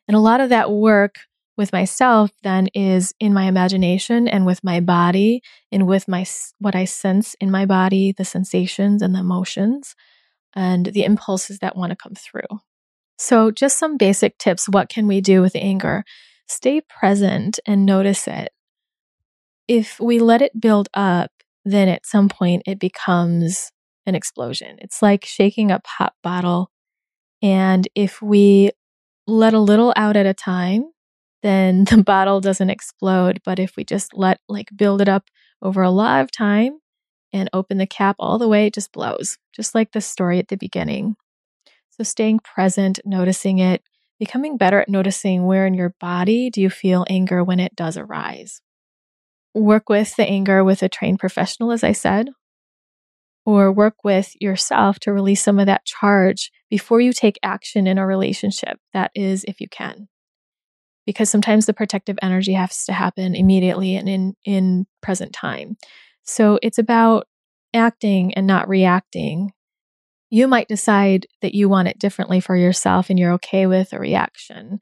And a lot of that work with myself then is in my imagination and with my body and with my what I sense in my body, the sensations and the emotions and the impulses that want to come through. So just some basic tips what can we do with anger? Stay present and notice it. If we let it build up, then at some point it becomes an explosion. It's like shaking a pop bottle. And if we let a little out at a time, then the bottle doesn't explode. But if we just let, like, build it up over a lot of time and open the cap all the way, it just blows, just like the story at the beginning. So, staying present, noticing it, becoming better at noticing where in your body do you feel anger when it does arise. Work with the anger with a trained professional, as I said, or work with yourself to release some of that charge before you take action in a relationship. That is, if you can. Because sometimes the protective energy has to happen immediately and in, in present time. So it's about acting and not reacting. You might decide that you want it differently for yourself and you're okay with a reaction,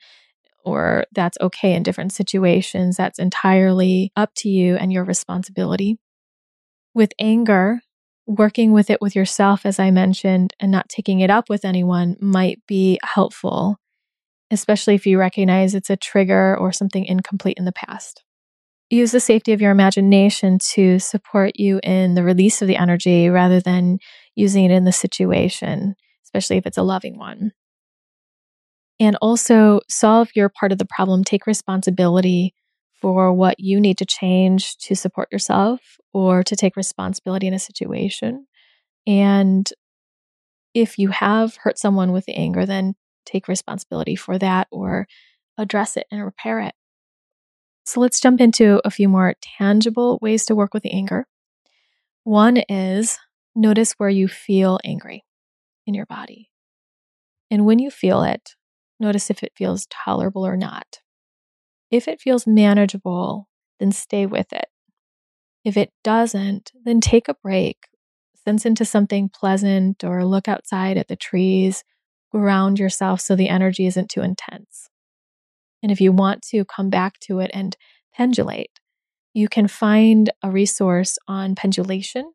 or that's okay in different situations. That's entirely up to you and your responsibility. With anger, working with it with yourself, as I mentioned, and not taking it up with anyone might be helpful, especially if you recognize it's a trigger or something incomplete in the past. Use the safety of your imagination to support you in the release of the energy rather than using it in the situation, especially if it's a loving one. And also solve your part of the problem, take responsibility for what you need to change to support yourself or to take responsibility in a situation. And if you have hurt someone with the anger, then take responsibility for that or address it and repair it. So let's jump into a few more tangible ways to work with the anger. One is notice where you feel angry in your body. And when you feel it, notice if it feels tolerable or not. If it feels manageable, then stay with it. If it doesn't, then take a break, sense into something pleasant, or look outside at the trees, ground yourself so the energy isn't too intense. And if you want to come back to it and pendulate, you can find a resource on pendulation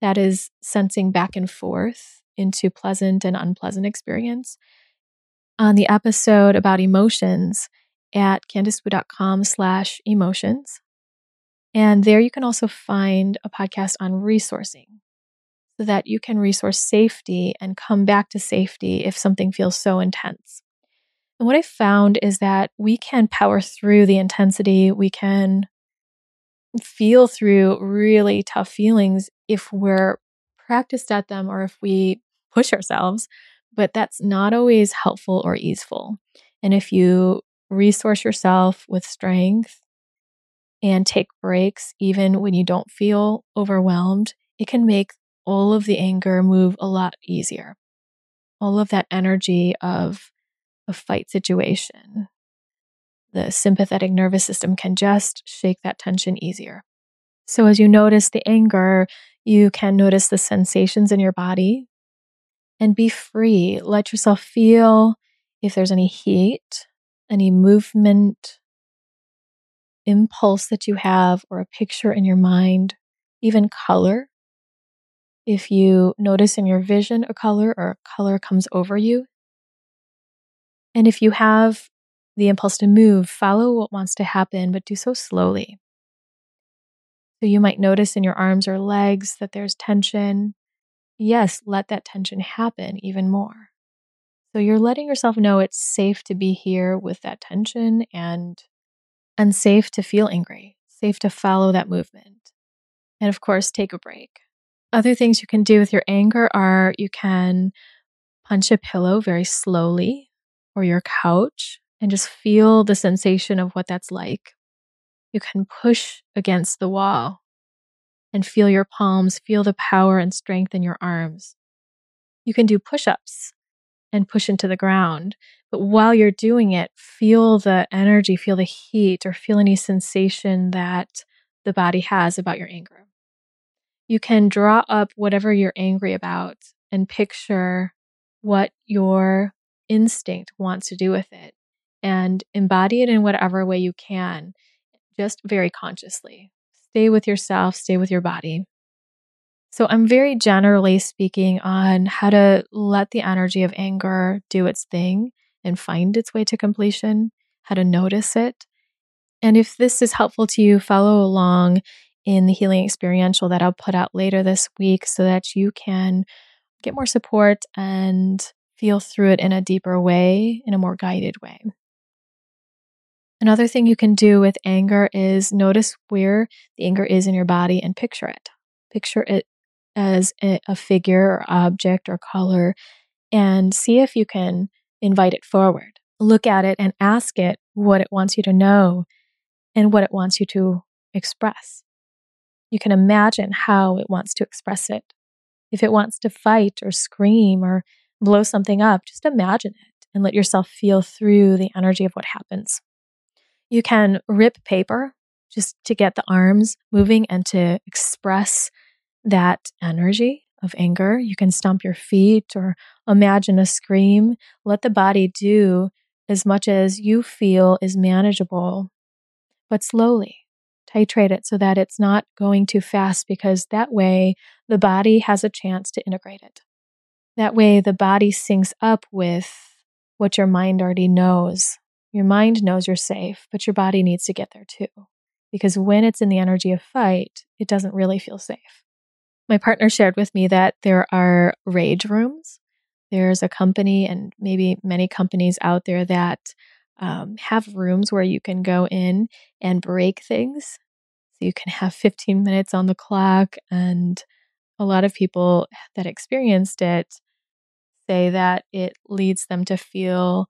that is sensing back and forth into pleasant and unpleasant experience. On the episode about emotions, at candicewu.com slash emotions. And there you can also find a podcast on resourcing so that you can resource safety and come back to safety if something feels so intense. And what I found is that we can power through the intensity, we can feel through really tough feelings if we're practiced at them or if we push ourselves, but that's not always helpful or easeful. And if you resource yourself with strength and take breaks even when you don't feel overwhelmed, it can make all of the anger move a lot easier. All of that energy of a fight situation, the sympathetic nervous system can just shake that tension easier. So, as you notice the anger, you can notice the sensations in your body and be free. Let yourself feel if there's any heat any movement, impulse that you have, or a picture in your mind, even color. If you notice in your vision a color or a color comes over you. And if you have the impulse to move, follow what wants to happen, but do so slowly. So you might notice in your arms or legs that there's tension. Yes, let that tension happen even more. So you're letting yourself know it's safe to be here with that tension and unsafe to feel angry, safe to follow that movement. And of course, take a break. Other things you can do with your anger are you can punch a pillow very slowly or your couch and just feel the sensation of what that's like. You can push against the wall and feel your palms, feel the power and strength in your arms. You can do push ups and push into the ground. But while you're doing it, feel the energy, feel the heat, or feel any sensation that the body has about your anger. You can draw up whatever you're angry about and picture what your instinct wants to do with it and embody it in whatever way you can, just very consciously. Stay with yourself, stay with your body. So I'm very generally speaking on how to let the energy of anger do its thing and find its way to completion, how to notice it. And if this is helpful to you, follow along in the healing experiential that I'll put out later this week so that you can get more support and feel through it in a deeper way, in a more guided way. Another thing you can do with anger is notice where the anger is in your body and picture it. Picture it as a, figure or object or color and see if you can invite it forward. Look at it and ask it what it wants you to know and what it wants you to express. You can imagine how it wants to express it. If it wants to fight or scream or blow something up, just imagine it and let yourself feel through the energy of what happens. You can rip paper just to get the arms moving and to express that energy of anger. You can stomp your feet or imagine a scream. Let the body do as much as you feel is manageable, but slowly. Titrate it so that it's not going too fast because that way the body has a chance to integrate it. That way the body syncs up with what your mind already knows. Your mind knows you're safe, but your body needs to get there too. Because when it's in the energy of fight, it doesn't really feel safe. My partner shared with me that there are rage rooms. There's a company and maybe many companies out there that um, have rooms where you can go in and break things. So you can have 15 minutes on the clock. And a lot of people that experienced it say that it leads them to feel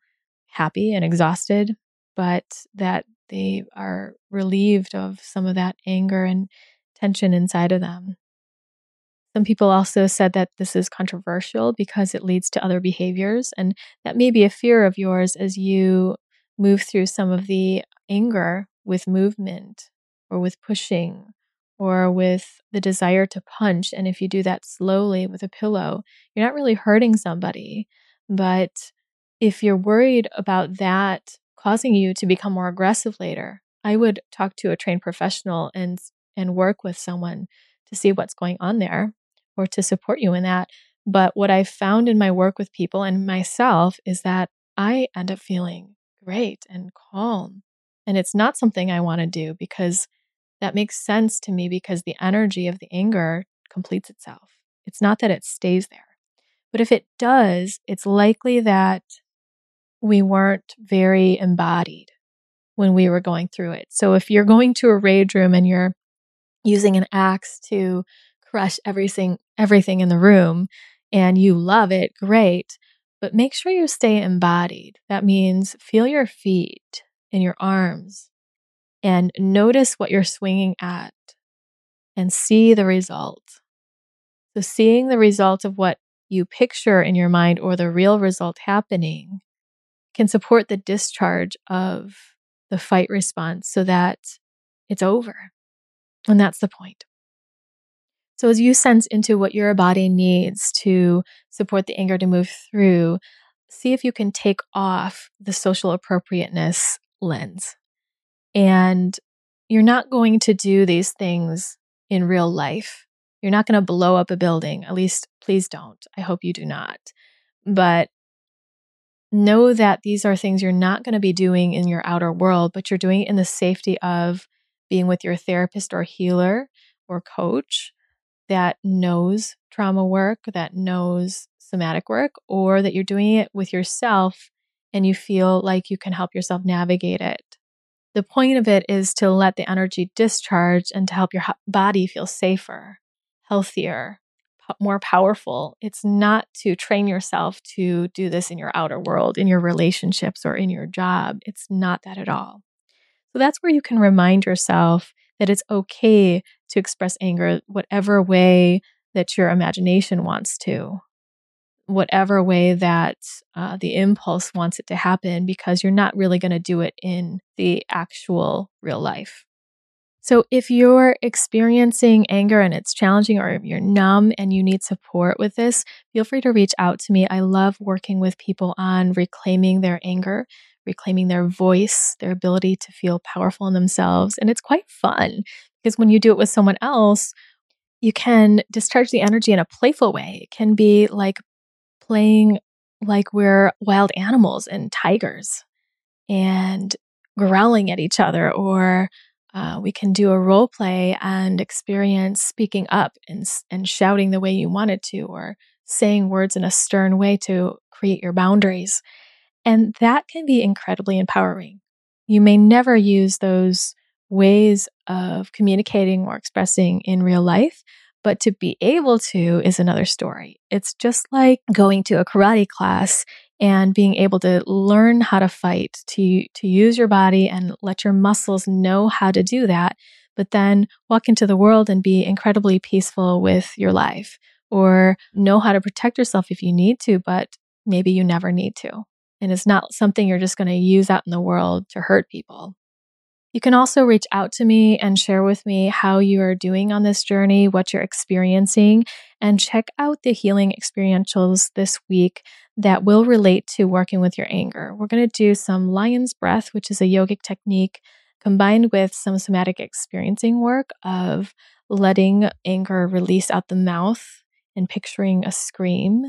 happy and exhausted, but that they are relieved of some of that anger and tension inside of them. Some people also said that this is controversial because it leads to other behaviors, and that may be a fear of yours as you move through some of the anger with movement or with pushing or with the desire to punch. And if you do that slowly with a pillow, you're not really hurting somebody. But if you're worried about that causing you to become more aggressive later, I would talk to a trained professional and and work with someone to see what's going on there or to support you in that. But what I've found in my work with people and myself is that I end up feeling great and calm. And it's not something I want to do because that makes sense to me because the energy of the anger completes itself. It's not that it stays there. But if it does, it's likely that we weren't very embodied when we were going through it. So if you're going to a rage room and you're using an axe to crush everything everything in the room and you love it, great. But make sure you stay embodied. That means feel your feet and your arms and notice what you're swinging at and see the result. So, seeing the result of what you picture in your mind or the real result happening can support the discharge of the fight response so that it's over. And that's the point. So, as you sense into what your body needs to support the anger to move through, see if you can take off the social appropriateness lens. And you're not going to do these things in real life. You're not going to blow up a building. At least, please don't. I hope you do not. But know that these are things you're not going to be doing in your outer world, but you're doing it in the safety of being with your therapist or healer or coach that knows trauma work, that knows somatic work, or that you're doing it with yourself and you feel like you can help yourself navigate it. The point of it is to let the energy discharge and to help your body feel safer, healthier, more powerful. It's not to train yourself to do this in your outer world, in your relationships, or in your job. It's not that at all. So that's where you can remind yourself that it's okay to express anger whatever way that your imagination wants to, whatever way that uh, the impulse wants it to happen, because you're not really going to do it in the actual real life. So, if you're experiencing anger and it's challenging, or you're numb and you need support with this, feel free to reach out to me. I love working with people on reclaiming their anger, reclaiming their voice, their ability to feel powerful in themselves. And it's quite fun because when you do it with someone else, you can discharge the energy in a playful way. It can be like playing like we're wild animals and tigers and growling at each other or Uh, we can do a role play and experience speaking up and, and shouting the way you wanted to, or saying words in a stern way to create your boundaries. And that can be incredibly empowering. You may never use those ways of communicating or expressing in real life, but to be able to is another story. It's just like going to a karate class and being able to learn how to fight, to, to use your body and let your muscles know how to do that, but then walk into the world and be incredibly peaceful with your life or know how to protect yourself if you need to, but maybe you never need to. And it's not something you're just going to use out in the world to hurt people. You can also reach out to me and share with me how you are doing on this journey, what you're experiencing, and check out the healing experientials this week that will relate to working with your anger. We're going to do some lion's breath, which is a yogic technique combined with some somatic experiencing work of letting anger release out the mouth and picturing a scream.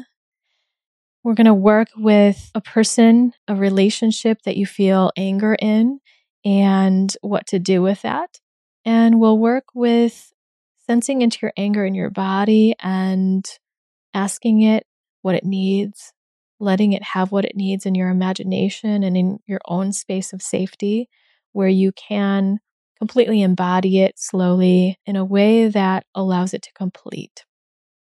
We're going to work with a person, a relationship that you feel anger in, and what to do with that. And we'll work with sensing into your anger in your body and asking it what it needs, letting it have what it needs in your imagination and in your own space of safety, where you can completely embody it slowly in a way that allows it to complete.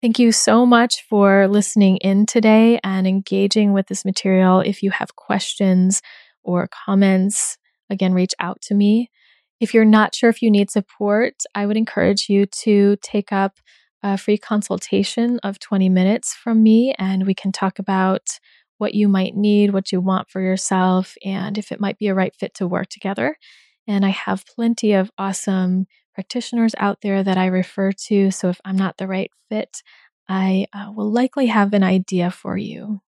Thank you so much for listening in today and engaging with this material. If you have questions or comments, again, reach out to me. If you're not sure if you need support, I would encourage you to take up a free consultation of 20 minutes from me, and we can talk about what you might need, what you want for yourself, and if it might be a right fit to work together. And I have plenty of awesome practitioners out there that I refer to. So if I'm not the right fit, I uh, will likely have an idea for you.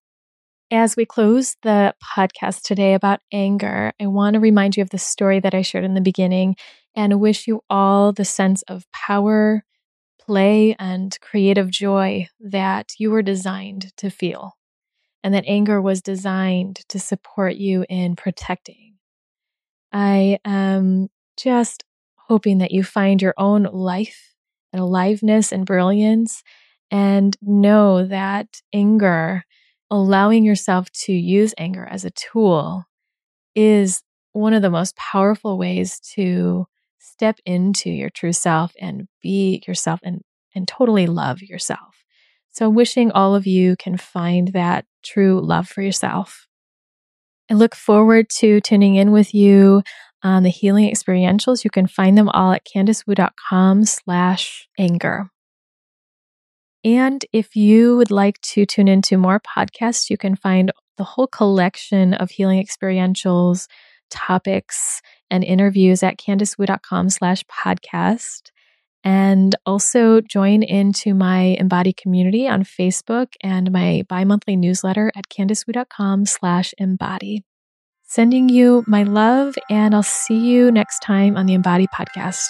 As we close the podcast today about anger, I want to remind you of the story that I shared in the beginning and wish you all the sense of power, play, and creative joy that you were designed to feel, and that anger was designed to support you in protecting. I am just hoping that you find your own life and aliveness and brilliance and know that anger allowing yourself to use anger as a tool is one of the most powerful ways to step into your true self and be yourself and, and totally love yourself. So, wishing all of you can find that true love for yourself. I look forward to tuning in with you on the healing experientials. You can find them all at candicewu.com slash anger. And if you would like to tune into more podcasts, you can find the whole collection of healing experientials, topics, and interviews at candicewu.com slash podcast. And also join into my embody community on Facebook and my bi-monthly newsletter at candicewu.com slash embody. Sending you my love, and I'll see you next time on the Embody Podcast.